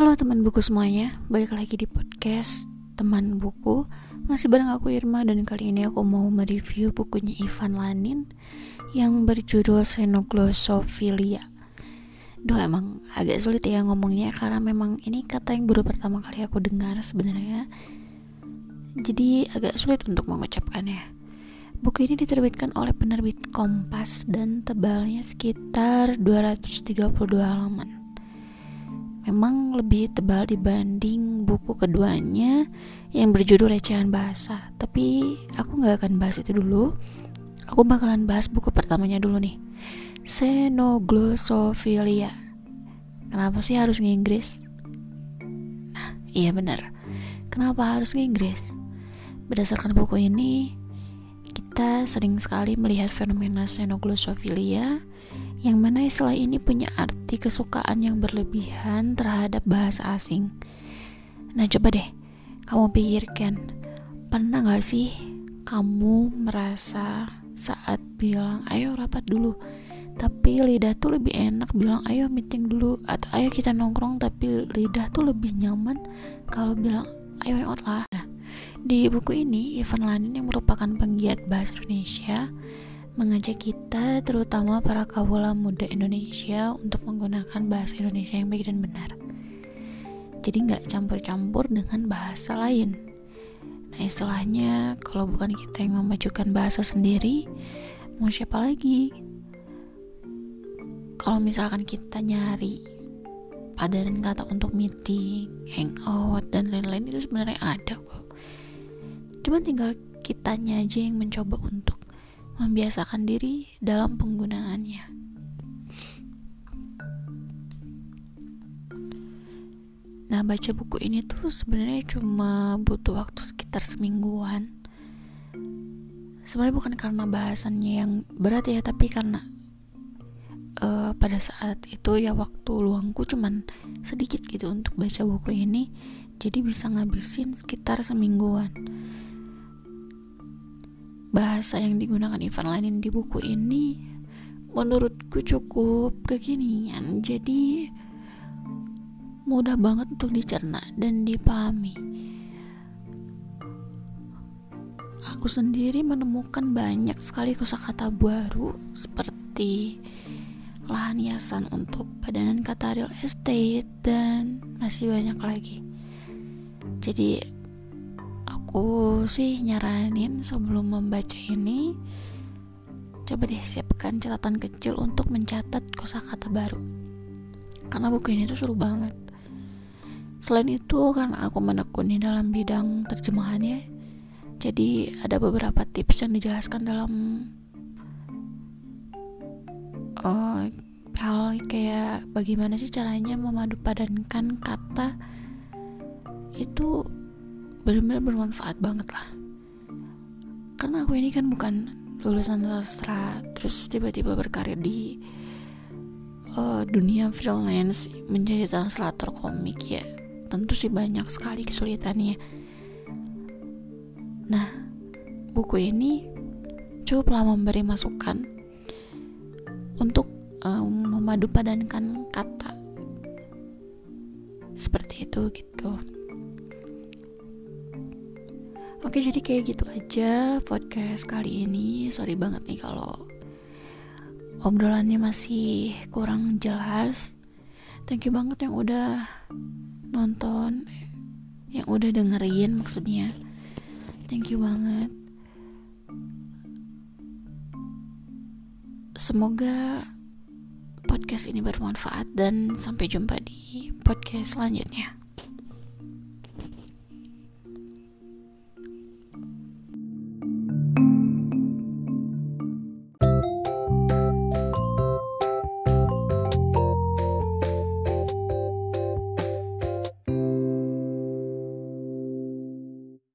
Halo teman buku semuanya, balik lagi di podcast teman buku. Masih bareng aku Irma dan kali ini aku mau mereview bukunya Ivan Lanin Yang berjudul Xenoglosophilia. Duh emang agak sulit ya ngomongnya karena memang ini kata yang baru pertama kali aku dengar sebenarnya. Jadi agak sulit untuk mengucapkannya. Buku ini diterbitkan oleh penerbit Kompas dan tebalnya sekitar 232 halaman memang lebih tebal dibanding buku keduanya yang berjudul Recehan Bahasa. Tapi aku nggak akan bahas itu dulu. Aku bakalan bahas buku pertamanya dulu nih. Xenoglosophilia. Kenapa sih harus nginggris? Nah, iya benar. Kenapa harus nginggris? Berdasarkan buku ini, kita sering sekali melihat fenomena xenoglosophilia yang mana istilah ini punya arti kesukaan yang berlebihan terhadap bahasa asing. Nah coba deh, kamu pikirkan, pernah gak sih kamu merasa saat bilang ayo rapat dulu, tapi lidah tuh lebih enak bilang ayo meeting dulu atau ayo kita nongkrong tapi lidah tuh lebih nyaman kalau bilang ayo out lah. Nah, di buku ini Ivan Lanin yang merupakan penggiat bahasa Indonesia mengajak kita, terutama para kawula muda Indonesia, untuk menggunakan bahasa Indonesia yang baik dan benar. Jadi nggak campur-campur dengan bahasa lain. Nah istilahnya, kalau bukan kita yang memajukan bahasa sendiri, mau siapa lagi? Kalau misalkan kita nyari padanan kata untuk meeting, hangout, dan lain-lain itu sebenarnya ada kok. Cuma tinggal kitanya aja yang mencoba untuk membiasakan diri dalam penggunaannya. Nah, baca buku ini tuh sebenarnya cuma butuh waktu sekitar semingguan. Sebenarnya bukan karena bahasannya yang berat ya, tapi karena uh, pada saat itu ya waktu luangku cuman sedikit gitu untuk baca buku ini, jadi bisa ngabisin sekitar semingguan bahasa yang digunakan Ivan Lanin di buku ini menurutku cukup kekinian. Jadi mudah banget untuk dicerna dan dipahami. Aku sendiri menemukan banyak sekali kosakata baru seperti lahan hiasan untuk padanan kata real estate dan masih banyak lagi. Jadi aku sih nyaranin sebelum membaca ini coba deh siapkan catatan kecil untuk mencatat kosakata baru. Karena buku ini tuh seru banget. Selain itu karena aku menekuni dalam bidang terjemahan ya jadi ada beberapa tips yang dijelaskan dalam uh, hal kayak bagaimana sih caranya memadupadankan kata itu benar-benar bermanfaat banget lah. Karena aku ini kan bukan lulusan sastra terus tiba-tiba berkarir di uh, dunia freelance menjadi translator komik ya. Tentu sih banyak sekali kesulitannya. Nah buku ini cukuplah memberi masukan untuk um, memadupadankan kata seperti itu gitu Oke jadi kayak gitu aja podcast kali ini. Sorry banget nih kalau obrolannya masih kurang jelas. Thank you banget yang udah nonton Yang udah dengerin maksudnya. Thank you banget. Semoga podcast ini bermanfaat dan sampai jumpa di podcast selanjutnya.